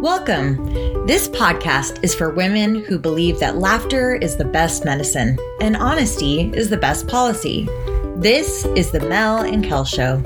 Welcome. This podcast is for women who believe that laughter is the best medicine and honesty is the best policy. This is the Mel and Kel Show.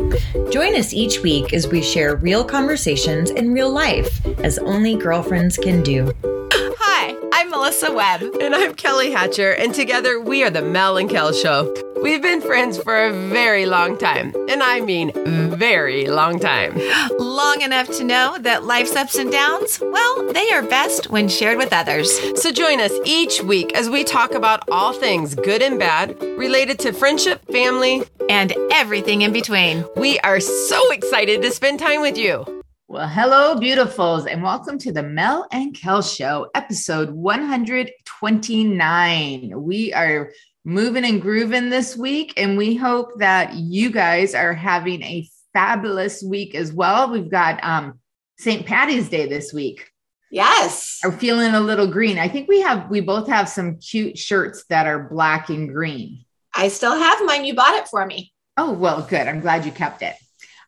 Join us each week as we share real conversations in real life, as only girlfriends can do. Hi, I'm Melissa Webb. And I'm Kelly Hatcher, and together we are the Mel and Kel Show. We've been friends for a very long time, and I mean very long time. Long enough to know that life's ups and downs, well, they are best when shared with others. So join us each week as we talk about all things good and bad related to friendship, family, and everything in between. We are so excited to spend time with you. Well, hello, beautifuls, and welcome to the Mel and Kel Show, episode 129. We are moving and grooving this week. And we hope that you guys are having a fabulous week as well. We've got um, St. Patty's Day this week. Yes. Are feeling a little green. I think we have, we both have some cute shirts that are black and green. I still have mine. You bought it for me. Oh, well, good. I'm glad you kept it.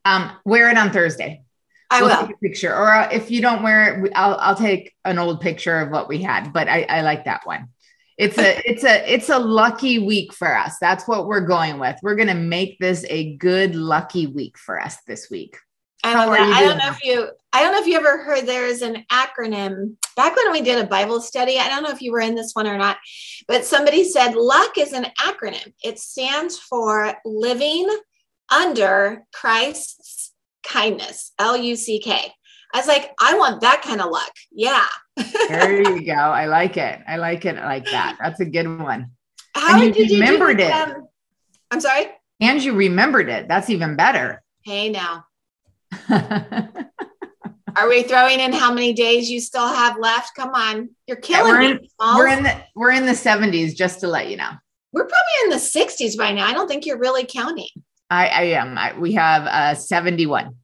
Um, wear it on Thursday. I we'll will. take a picture, or uh, if you don't wear it, I'll, I'll take an old picture of what we had. But I, I like that one it's a it's a it's a lucky week for us that's what we're going with we're going to make this a good lucky week for us this week I love that. I don't know if you I don't know if you ever heard there is an acronym back when we did a Bible study. I don't know if you were in this one or not, but somebody said luck is an acronym. It stands for living under Christ's kindness, L U C K. I was like, I want that kind of luck. Yeah. there you go. I like it. I like it like that. That's a good one. How and did you remembered you it? I'm sorry. And you remembered it. That's even better. Hey, now. Are we throwing in how many days you still have left? Come on, you're killing we're me. In, we're in the we're in the 70s, just to let you know. We're probably in the 60s by now. I don't think you're really counting. I, I am. I, we have uh 71.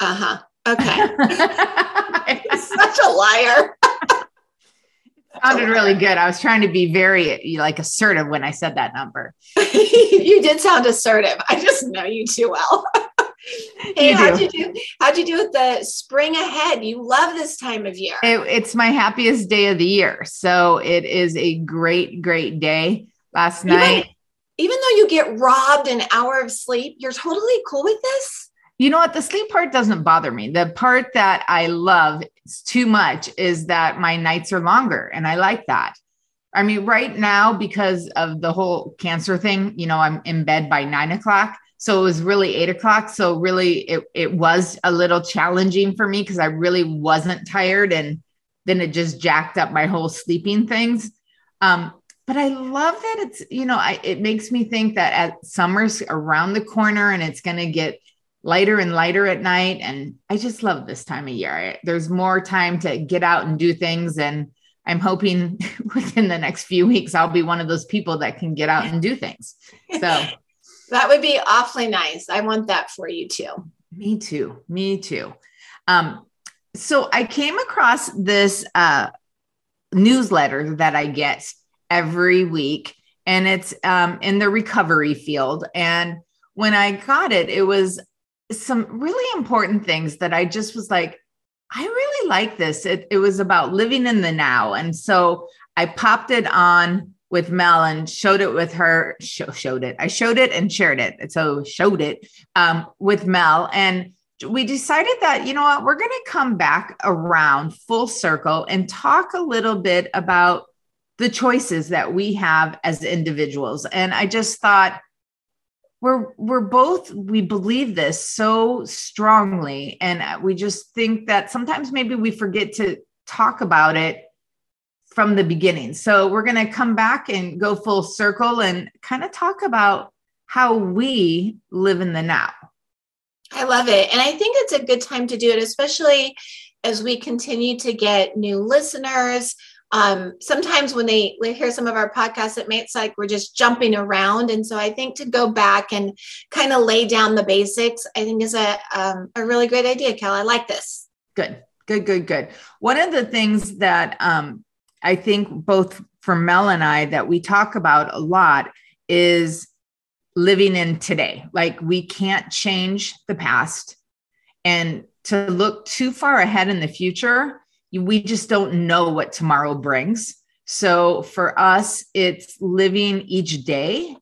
Uh huh. Okay. Such a liar. sounded really good. I was trying to be very like assertive when I said that number. you did sound assertive. I just know you too well. hey, you how'd you do? How'd you do with the spring ahead? You love this time of year. It, it's my happiest day of the year. So it is a great, great day. Last even, night. Even though you get robbed an hour of sleep, you're totally cool with this? You know what? The sleep part doesn't bother me. The part that I love too much is that my nights are longer, and I like that. I mean, right now, because of the whole cancer thing, you know, I'm in bed by nine o'clock. So it was really eight o'clock. So really, it, it was a little challenging for me because I really wasn't tired. And then it just jacked up my whole sleeping things. Um, but I love that it's, you know, I, it makes me think that at summer's around the corner and it's going to get lighter and lighter at night. And I just love this time of year. There's more time to get out and do things. And I'm hoping within the next few weeks, I'll be one of those people that can get out and do things. So that would be awfully nice. I want that for you too. Me too. Me too. Um, so I came across this uh, newsletter that I get every week, and it's um, in the recovery field. And when I got it, it was some really important things that I just was like, I really like this. It, it was about living in the now. And so I popped it on with Mel and showed it with her, show, showed it. I showed it and shared it. So showed it um, with Mel. And we decided that, you know what, we're going to come back around full circle and talk a little bit about the choices that we have as individuals. And I just thought, we're we're both we believe this so strongly. And we just think that sometimes maybe we forget to talk about it from the beginning. So we're going to come back and go full circle and kind of talk about how we live in the now. I love it. And i think it's a good time to do it especially as we continue to get new listeners um, sometimes when they, hear some of our podcasts, it makes like we're just jumping around. And so I think to go back and kind of lay down the basics, I think is a, um, a really great idea, Kel. I like this. Good, good, good, good. One of the things that um, I think both for Mel and I that we talk about a lot is living in today. Like we can't change the past. And to look too far ahead in the future. We just don't know what tomorrow brings. So for us, it's living each day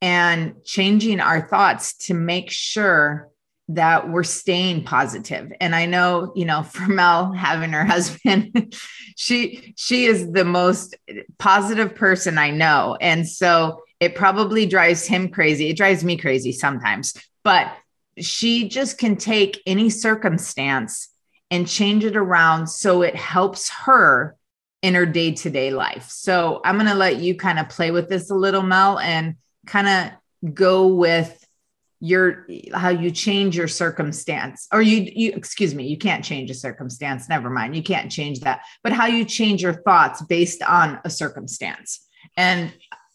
and changing our thoughts to make sure that we're staying positive. And I know, you know, for Mel having her husband, she she is the most positive person I know. And so it probably drives him crazy. It drives me crazy sometimes. But she just can take any circumstance and change it around so it helps her in her day-to-day life. So I'm going to let you kind of play with this a little Mel and kind of go with your how you change your circumstance. Or you you excuse me you can't change a circumstance. Never mind. You can't change that. But how you change your thoughts based on a circumstance. And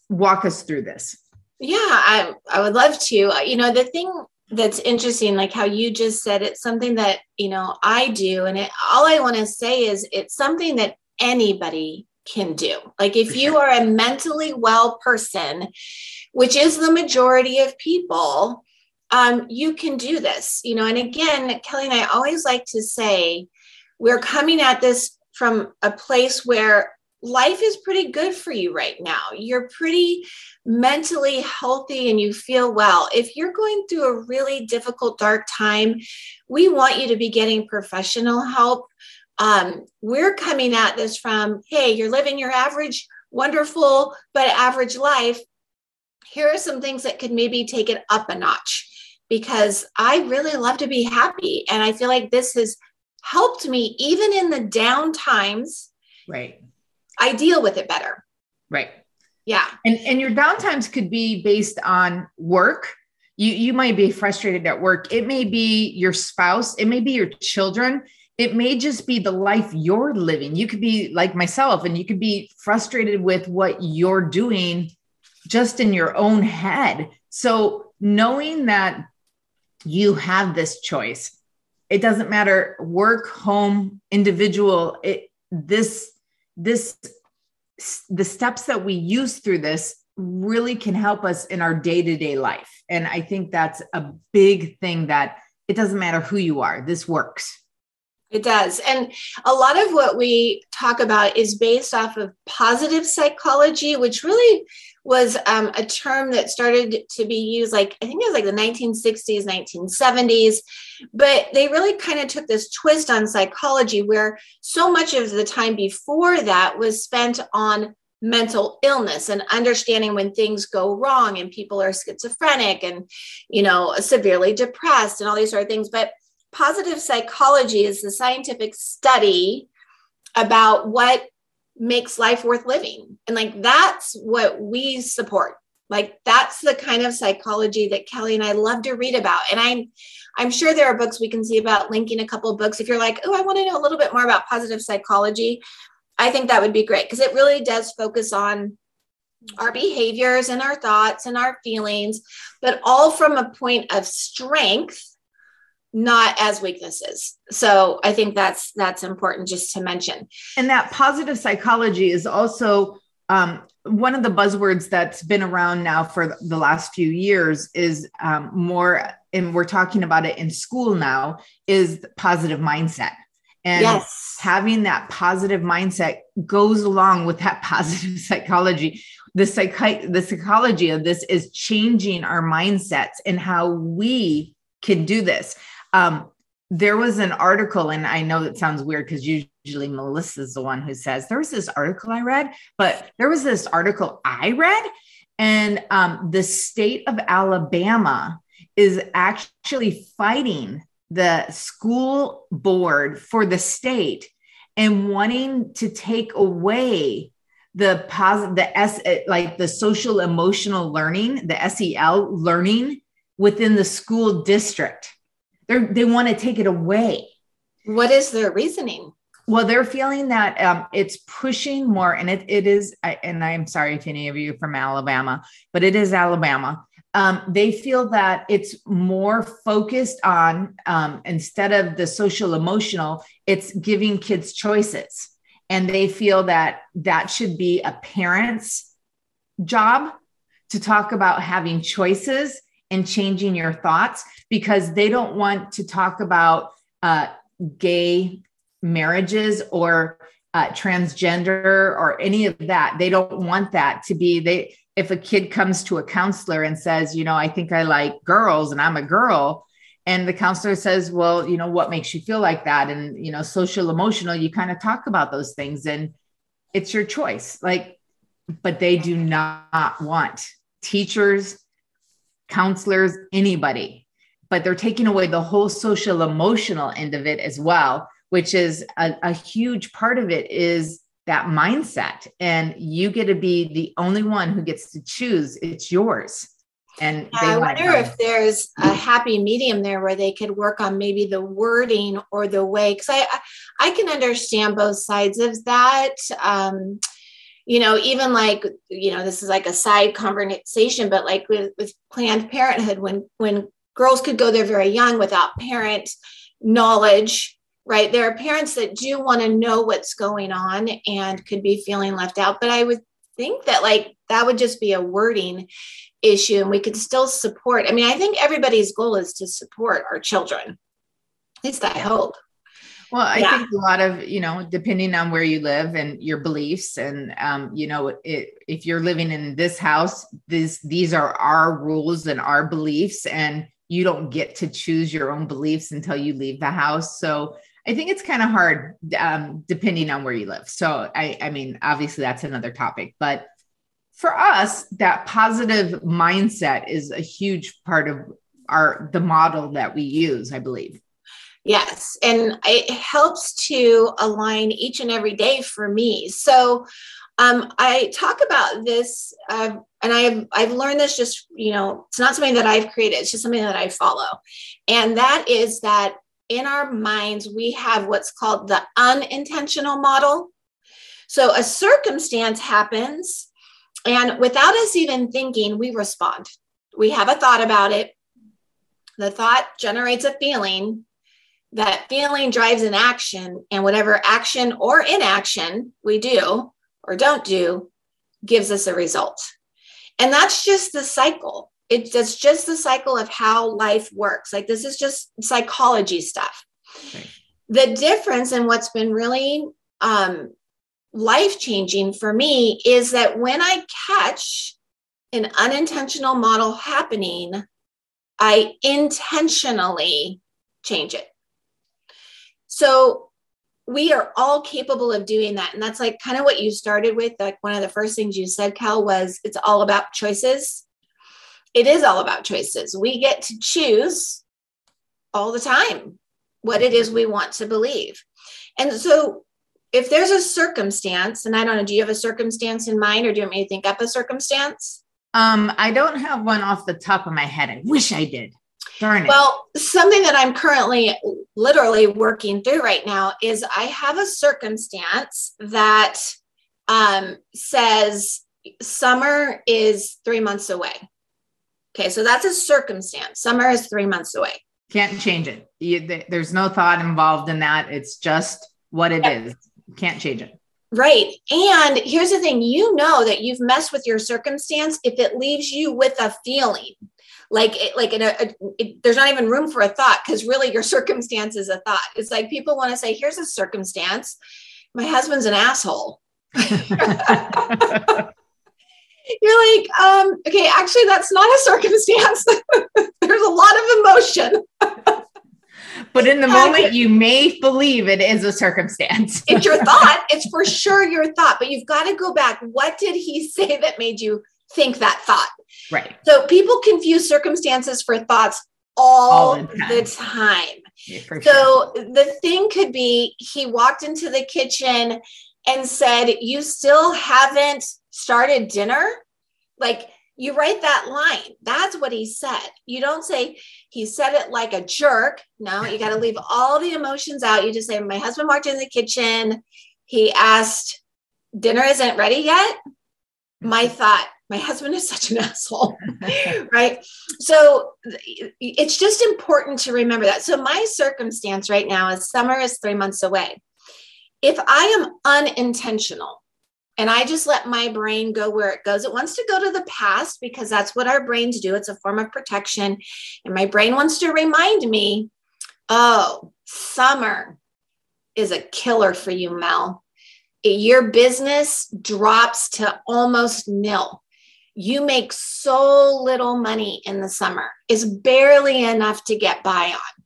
walk us through this. Yeah i i would love to. You know the thing that's interesting like how you just said it's something that you know i do and it, all i want to say is it's something that anybody can do like if you are a mentally well person which is the majority of people um, you can do this, you know. And again, Kelly and I always like to say we're coming at this from a place where life is pretty good for you right now. You're pretty mentally healthy and you feel well. If you're going through a really difficult, dark time, we want you to be getting professional help. Um, we're coming at this from, hey, you're living your average, wonderful, but average life. Here are some things that could maybe take it up a notch because I really love to be happy. And I feel like this has helped me even in the down times. Right. I deal with it better. Right. Yeah. And and your downtimes could be based on work. You you might be frustrated at work. It may be your spouse, it may be your children. It may just be the life you're living. You could be like myself and you could be frustrated with what you're doing just in your own head. So knowing that you have this choice. It doesn't matter work, home, individual. It this this the steps that we use through this really can help us in our day-to-day life. And I think that's a big thing that it doesn't matter who you are. This works. It does. And a lot of what we talk about is based off of positive psychology, which really was um, a term that started to be used like i think it was like the 1960s 1970s but they really kind of took this twist on psychology where so much of the time before that was spent on mental illness and understanding when things go wrong and people are schizophrenic and you know severely depressed and all these sort of things. But positive psychology is the scientific study about what makes life worth living. And like that's what we support. Like that's the kind of psychology that Kelly and I love to read about. And I'm I'm sure there are books we can see about linking a couple books. If you're like, oh, I want to know a little bit more about positive psychology, I think that would be great because it really does focus on our behaviors and our thoughts and our feelings, but all from a point of strength not as weaknesses. So i think that's that's important just to mention. And that positive psychology is also um, one of the buzzwords that's been around now for the last few years is um, more and we're talking about it in school now is positive mindset. And yes. having that positive mindset goes along with that positive psychology. The psych the psychology of this is changing our mindsets and how we can do this um, there was an article, and I know that sounds weird because usually Melissa's the one who says there was this article I read, but there was this article I read, and um, the state of Alabama is actually fighting the school board for the state and wanting to take away the positive the s like the social emotional learning the sel learning within the school district they they want to take it away. What is their reasoning? Well, they're feeling that um, it's pushing more, and it, it is. And I'm sorry if any of you from Alabama, but it is Alabama. Um, they feel that it's more focused on um, instead of the social emotional, it's giving kids choices, and they feel that that should be a parent's job to talk about having choices and changing your thoughts because they don't want to talk about uh, gay marriages or uh, transgender or any of that. They don't want that to be they. If a kid comes to a counselor and says, you know, I think I like girls and I'm a girl, and the counselor says, well, you know, what makes you feel like that? And you know, social emotional, you kind of talk about those things, and it's your choice. Like, but they do not want teachers, counselors, anybody. But they're taking away the whole social emotional end of it as well which is a, a huge part of it is that mindset. And you get to be the only one who gets to choose. It's yours. And yeah, i wonder if there's a happy medium there where they could work on maybe the wording or the way because I, I can understand both sides of that um you know even like you know this is like a side conversation but like with, with planned parenthood when when girls could go there very young without parent knowledge right? There are parents that do want to know what's going on and could be feeling left out, but I would think that like that would just be a wording issue and we could still support. I mean, I think everybody's goal is to support our children. At least I hope. Well, I yeah. think a lot of, you know, depending on where you live and your beliefs, and um, you know, it, if you're living in this house, this these are our rules and our beliefs, and you don't get to choose your own beliefs until you leave the house. So I think it's kind of hard um, depending on where you live. So, I, I mean, obviously that's another topic, but for us, that positive mindset is a huge part of our the model that we use, I believe. Yes, and it helps to align each and every day for me. So, um, I talk about this, uh, and I've I've learned this just you know it's not something that I've created; it's just something that I follow, and that is that in our minds, we have what's called the unintentional model. So a circumstance happens, and without us even thinking, we respond. We have a thought about it. The thought generates a feeling. That feeling drives an action, and whatever action or inaction we do or don't do gives us a result. And that's just the cycle it's just the cycle of how life works. Like this is just psychology stuff. Okay. The difference and what's been really um, life changing for me is that when I catch an unintentional model happening, I intentionally change it. So we are all capable of doing that. And that's like kind of what you started with. Like one of the first things you said, Kel, was it's all about choices it is all about choices. We get to choose all the time what it is we want to believe. And so if there's a circumstance, and I don't know, do you have a circumstance in mind or do you want me to think up a circumstance? Um, I don't have one off the top of my head. I wish I did. Darn it. Well, something that I'm currently literally working through right now is I have a circumstance that um, says summer is three months away. Okay, so that's a circumstance. Summer is three months away. Can't change it. You, there's no thought involved in that. It's just what it is. Can't change it. Right. And here's the thing you know that you've messed with your circumstance if it leaves you with a feeling like it, like in a, a it, there's not even room for a thought because really your circumstance is a thought it's like people want to say here's a circumstance my husband's an asshole you're like, um, okay, actually, that's not a circumstance. There's a lot of emotion. but in the moment, you may believe it is a circumstance. it's your thought. It's for sure your thought, but you've got to go back. What did he say that made you think that thought? Right. So people confuse circumstances for thoughts all, all the time. The time. Yeah, so sure. the thing could be he walked into the kitchen and said, You still haven't started dinner? Like you write that line. That's what he said. You don't say he said it like a jerk. No, you got to leave all the emotions out. You just say, My husband walked in the kitchen. He asked, Dinner isn't ready yet. My mm-hmm. thought, my husband is such an asshole. right. So it's just important to remember that. So my circumstance right now is summer is three months away. If I am unintentional, and I just let my brain go where it goes. It wants to go to the past because that's what our brains do. It's a form of protection. And my brain wants to remind me, oh, Summer is a killer for you, Mel. Your business drops to almost nil. You make so little money in the summer, it's barely enough to get by on.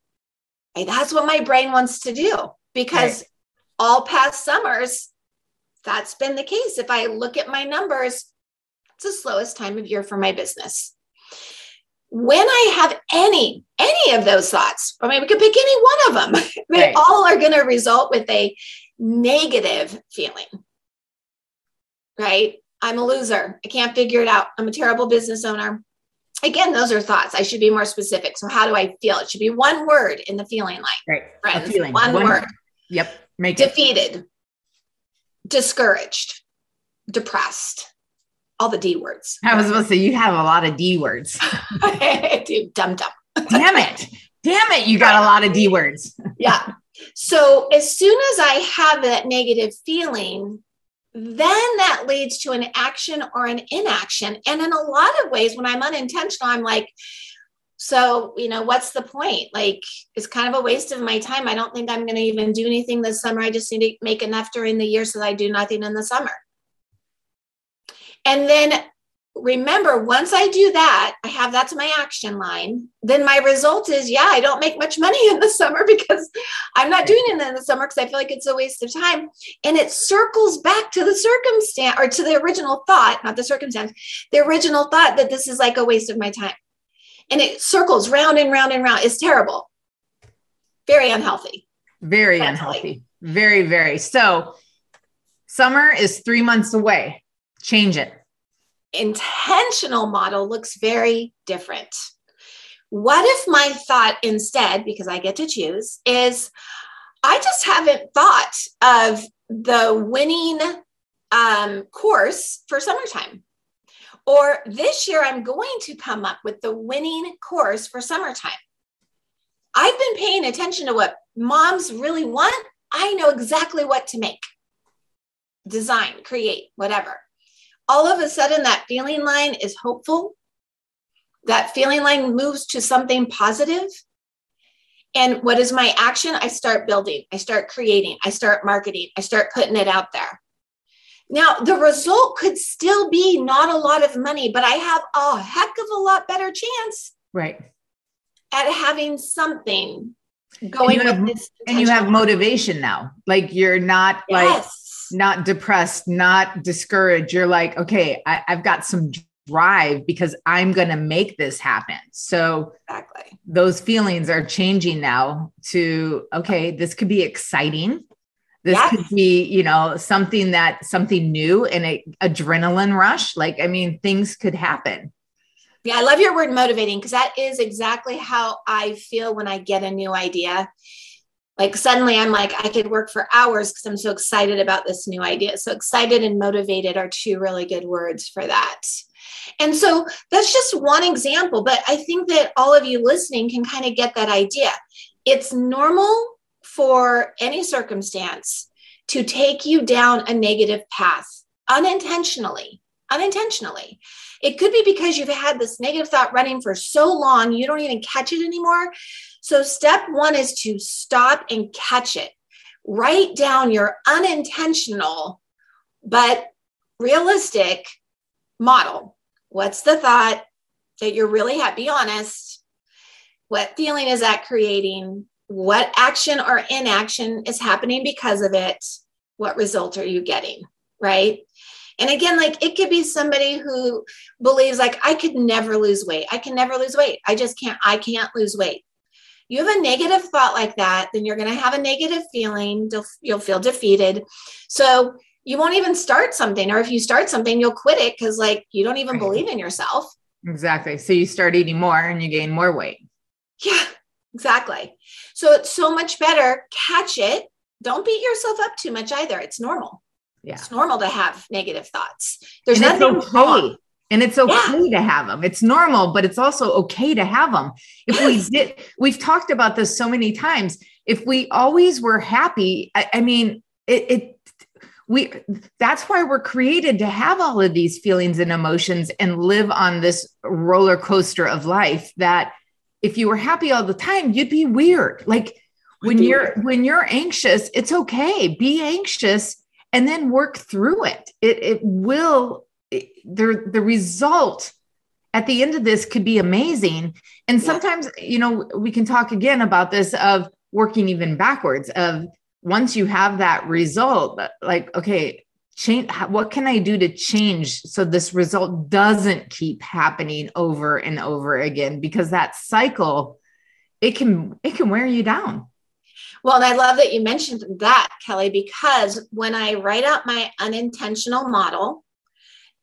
Right? That's what my brain wants to do because right. all past summers, that's been the case. If I look at my numbers, it's the slowest time of year for my business. When I have any, any of those thoughts, or maybe we could pick any one of them, they right. all are going to result with a negative feeling. Right? I'm a loser. I can't figure it out. I'm a terrible business owner. Again, those are thoughts. I should be more specific. So, how do I feel? It should be one word in the feeling line. Right. Friends, a feeling. One, one word. Yep. Make defeated, it. discouraged, depressed, all the D words. I was supposed to say you have a lot of D words. Dude, dumb dumb. Damn it. Damn it. You got a lot of D words. yeah. So as soon as I have that negative feeling, then that leads to an action or an inaction. And in a lot of ways, when I'm unintentional, I'm like, so, you know, what's the point? Like, it's kind of a waste of my time. I don't think I'm going to even do anything this summer. I just need to make enough during the year so that I do nothing in the summer. And then remember, once I do that, I have that's my action line. Then my result is, yeah, I don't make much money in the summer because I'm not doing it in the summer because I feel like it's a waste of time. And it circles back to the circumstance or to the original thought, not the circumstance, the original thought that this is like a waste of my time. And it circles round and round and round. It's terrible. Very unhealthy. Very unhealthy. Very, very. So summer is three months away change it. Intentional model looks very different. What if my thought instead, because I get to choose, is I just haven't thought of the winning um, course for summertime. Or this year, I'm going to come up with the winning course for summertime. I've been paying attention to what moms really want. I know exactly what to make, design, create, whatever all of a sudden that feeling line is hopeful. That feeling line moves to something positive. And what is my action? I start building, I start creating, I start marketing, I start putting it out there. Now, the result could still be not a lot of money, but I have a heck of a lot better chance. Right. At having something going and you, have, and you have motivation now. Like you're not yes. like not depressed, not discouraged. You're like, okay, I, have got some drive because I'm going to make this happen. So exactly. those feelings are changing now to, okay, this could be exciting. This yes. could be, you know, something that something new and a adrenaline rush. Like, I mean, things could happen. Yeah, I love your word motivating because that is exactly how I feel when I get a new idea like suddenly i'm like i could work for hours because i'm so excited about this new idea. So excited and motivated are two really good words for that. And so that's just one example but i think that all of you listening can kind of get that idea. It's normal for any circumstance to take you down a negative path unintentionally unintentionally. It could be because you've had this negative thought running for so long you don't even catch it anymore so, step one is to stop and catch it. Write down your unintentional but realistic model. What's the thought that you're really happy? Be honest. What feeling is that creating? What action or inaction is happening because of it? What result are you getting? Right. And again, like it could be somebody who believes, like, I could never lose weight. I can never lose weight. I just can't, I can't lose weight you have a negative thought like that, then you're going to have a negative feeling. You'll feel defeated. So you won't even start something. Or if you start something, you'll quit it because, like, you don't even believe in yourself. Exactly. So you start eating more and you gain more weight. Yeah, exactly. So it's so much better. Catch it. Don't beat yourself up too much either. It's normal. Yeah. It's normal to have negative thoughts. There's and nothing okay. wrong. And it's okay yeah. to have them. It's normal, but it's also okay to have them. If yes. we did, we've talked about this so many times. If we always were happy, I, I mean, it, it we that's why we're created to have all of these feelings and emotions and live on this roller coaster of life that if you were happy all the time you'd be weird like when you're when you're anxious it's okay be anxious and then work through it it it will it, the result at the end of this could be amazing. And sometimes you know we can talk again about this of working even backwards of once you have that result like okay change what can i do to change so this result doesn't keep happening over and over again? Because that cycle it can it can wear you down. Well, and I love that you mentioned that, Kelly, because when I write out my unintentional model,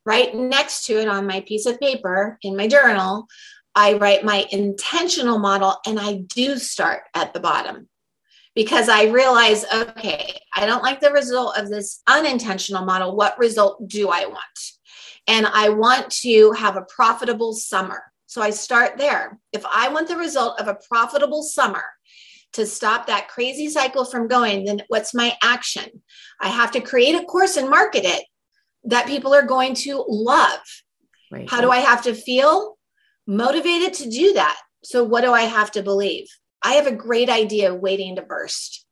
right next to it on my piece of paper in my journal, I write my intentional model and I do start at the bottom because I realize, okay, I don't like the result of this unintentional model. What result do I want? And I want to have a profitable summer. So I start there. If I want the result of a profitable summer, to stop that crazy cycle from going, then what's my action? I have to create a course and market it that people are going to love. Right. How do I have to feel motivated to do that? So, what do I have to believe? I have a great idea waiting to burst.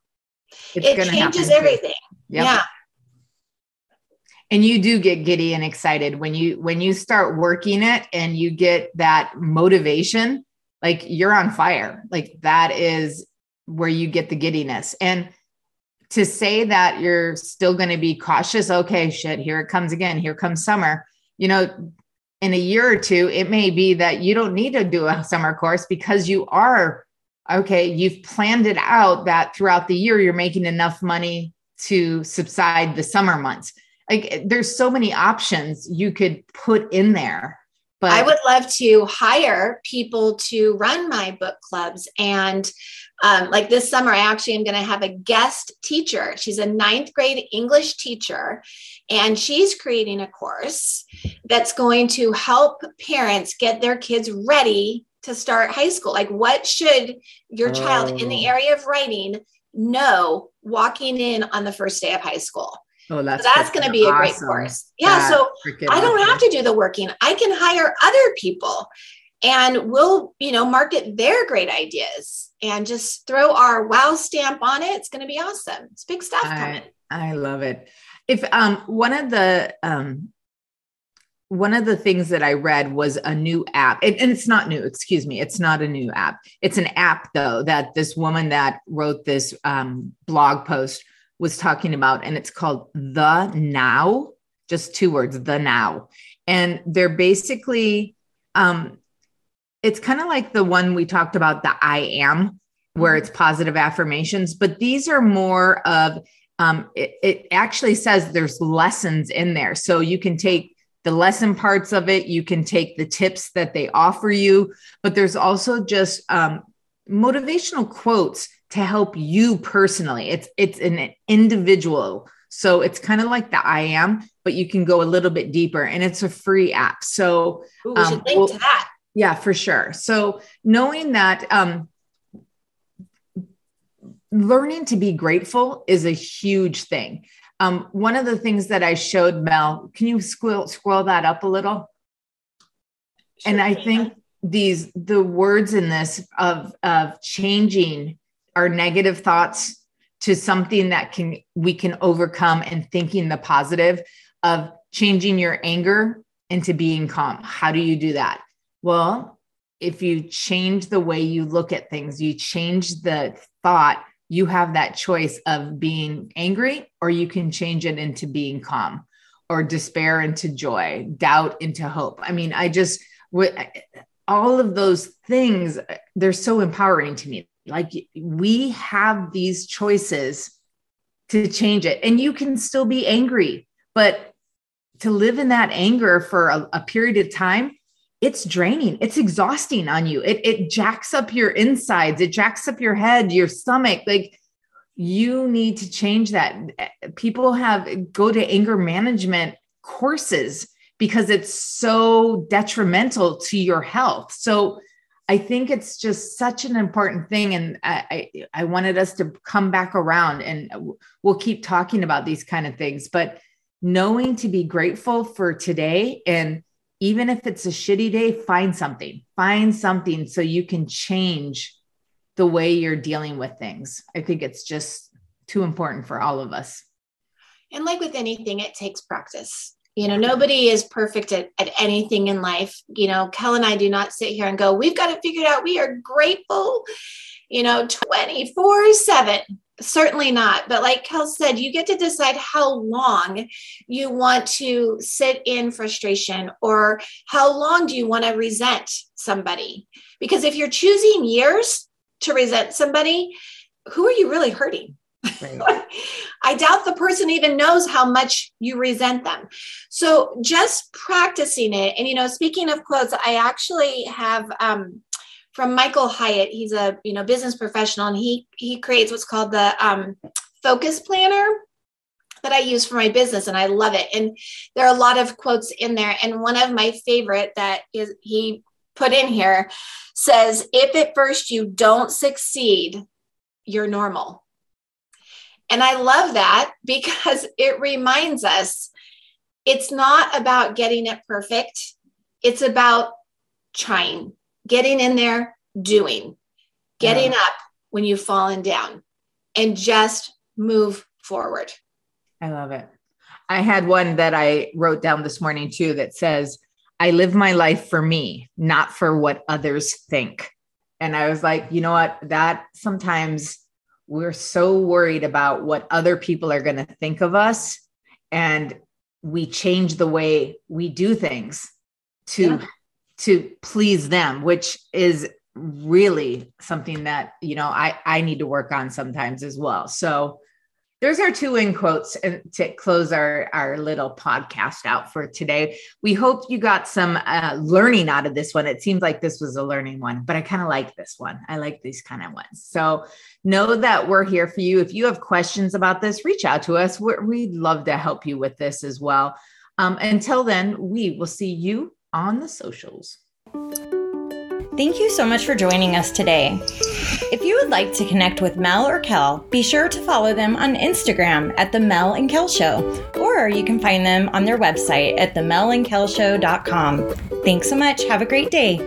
It's it changes everything. Yep. Yeah. And you do get giddy and excited when you when you start working it and you get that motivation like you're on fire like that is where you get the giddiness. And to say that you're still going to be cautious, okay, shit, here it comes again. Here comes summer. You know, in a year or two, it may be that you don't need to do a summer course because you are okay, you've planned it out that throughout the year you're making enough money to subside the summer months. Like there's so many options you could put in there but I would love to hire people to run my book clubs. And um, like this summer, I actually am going to have a guest teacher. She's a ninth grade English teacher, and she's creating a course that's going to help parents get their kids ready to start high school. Like, what should your child in the oh. area of writing know walking in on the first day of high school? Oh, that's, so that's going to be awesome. a great course. Yeah. That's so I don't awesome. have to do the working. I can hire other people and we'll, you know, market their great ideas and just throw our wow stamp on it. It's going to be awesome. It's big stuff I, coming. I love it. If um one of the um one of the things that I read was a new app, and, and, it's not new, excuse me, it's not a new app. It's an app, though, that this woman that wrote this um, blog post was talking about, and it's called The Now, just two words, The Now. And they're basically, um, it's kind of like the one we talked about, the I am, where mm-hmm. it's positive affirmations, but these are more of, um, it, it actually says there's lessons in there. So you can take the lesson parts of it, you can take the tips that they offer you, but there's also just um, motivational quotes to help you personally. It's it's an individual. So it's kind of like the I am, but you can go a little bit deeper and it's a free app. So Ooh, we um, should link well, to that. Yeah, for sure. So knowing that um learning to be grateful is a huge thing. Um, one of the things that I showed Mel, can you scroll, scroll that up a little? Sure, and I think these the words in this of of changing our negative thoughts to something that can we can overcome and thinking the positive of changing your anger into being calm how do you do that well if you change the way you look at things you change the thought you have that choice of being angry or you can change it into being calm or despair into joy doubt into hope i mean i just all of those things they're so empowering to me like we have these choices to change it. And you can still be angry, but to live in that anger for a, a period of time, it's draining. It's exhausting on you. It, it jacks up your insides, it jacks up your head, your stomach. Like you need to change that. People have go to anger management courses because it's so detrimental to your health. So I think it's just such an important thing. And I, I, I, wanted us to come back around and we'll keep talking about these kind of things. But knowing to be grateful for today and even if it's a shitty day, find something, find something so you can change the way you're dealing with things. I think it's just too important for all of us. And like with anything, it takes practice. You know, nobody is perfect at, at anything in life. You know, Kel and I do not sit here and go, we've got it out. We are grateful, you know, 24 7 certainly not but like kel said you get to decide how long you want to sit in frustration or how long do you want to resent somebody? Because if you're choosing years to resent somebody who are you really hurting? Right. i doubt the person even knows how much you resent them. So just practicing it and you know speaking of quotes i actually have um, from Michael Hyatt. He's a you know business professional, and he he creates what's called the um, focus planner that I use for my business, and I love it. And there are a lot of quotes in there, and one of my favorite that is he put in here says, "If at first you don't succeed, you're normal." And I love that because it reminds us it's not about getting it perfect. It's about trying getting in there, doing, getting yeah. up when you've fallen down, and just move forward. I love it. I had one that I wrote down this morning too that says, I live my life for me, not for what others think. And I was like, you know what? That sometimes we're so worried about what other people are going to think of us. And we change the way we do things to yeah to please them, which is really something that you know I I need to work on sometimes as well. So there's our two in quotes and to close our our little podcast out for today. We hope you got some uh, learning out of this one. It seems like this was a learning one, but I kind of like this one. I like these kind of ones. So know that we're here for you. If you have questions about this, reach out to us. We're, we'd love to help you with this as well. Um, until then, we will see you on the socials. Thank you so much for joining us today. If you would like to connect with Mel or Kel, be sure to follow them on Instagram at The Mel and Kel Show, or you can find them on their website at themelandkelshow.com. Thanks so much. Have a great day.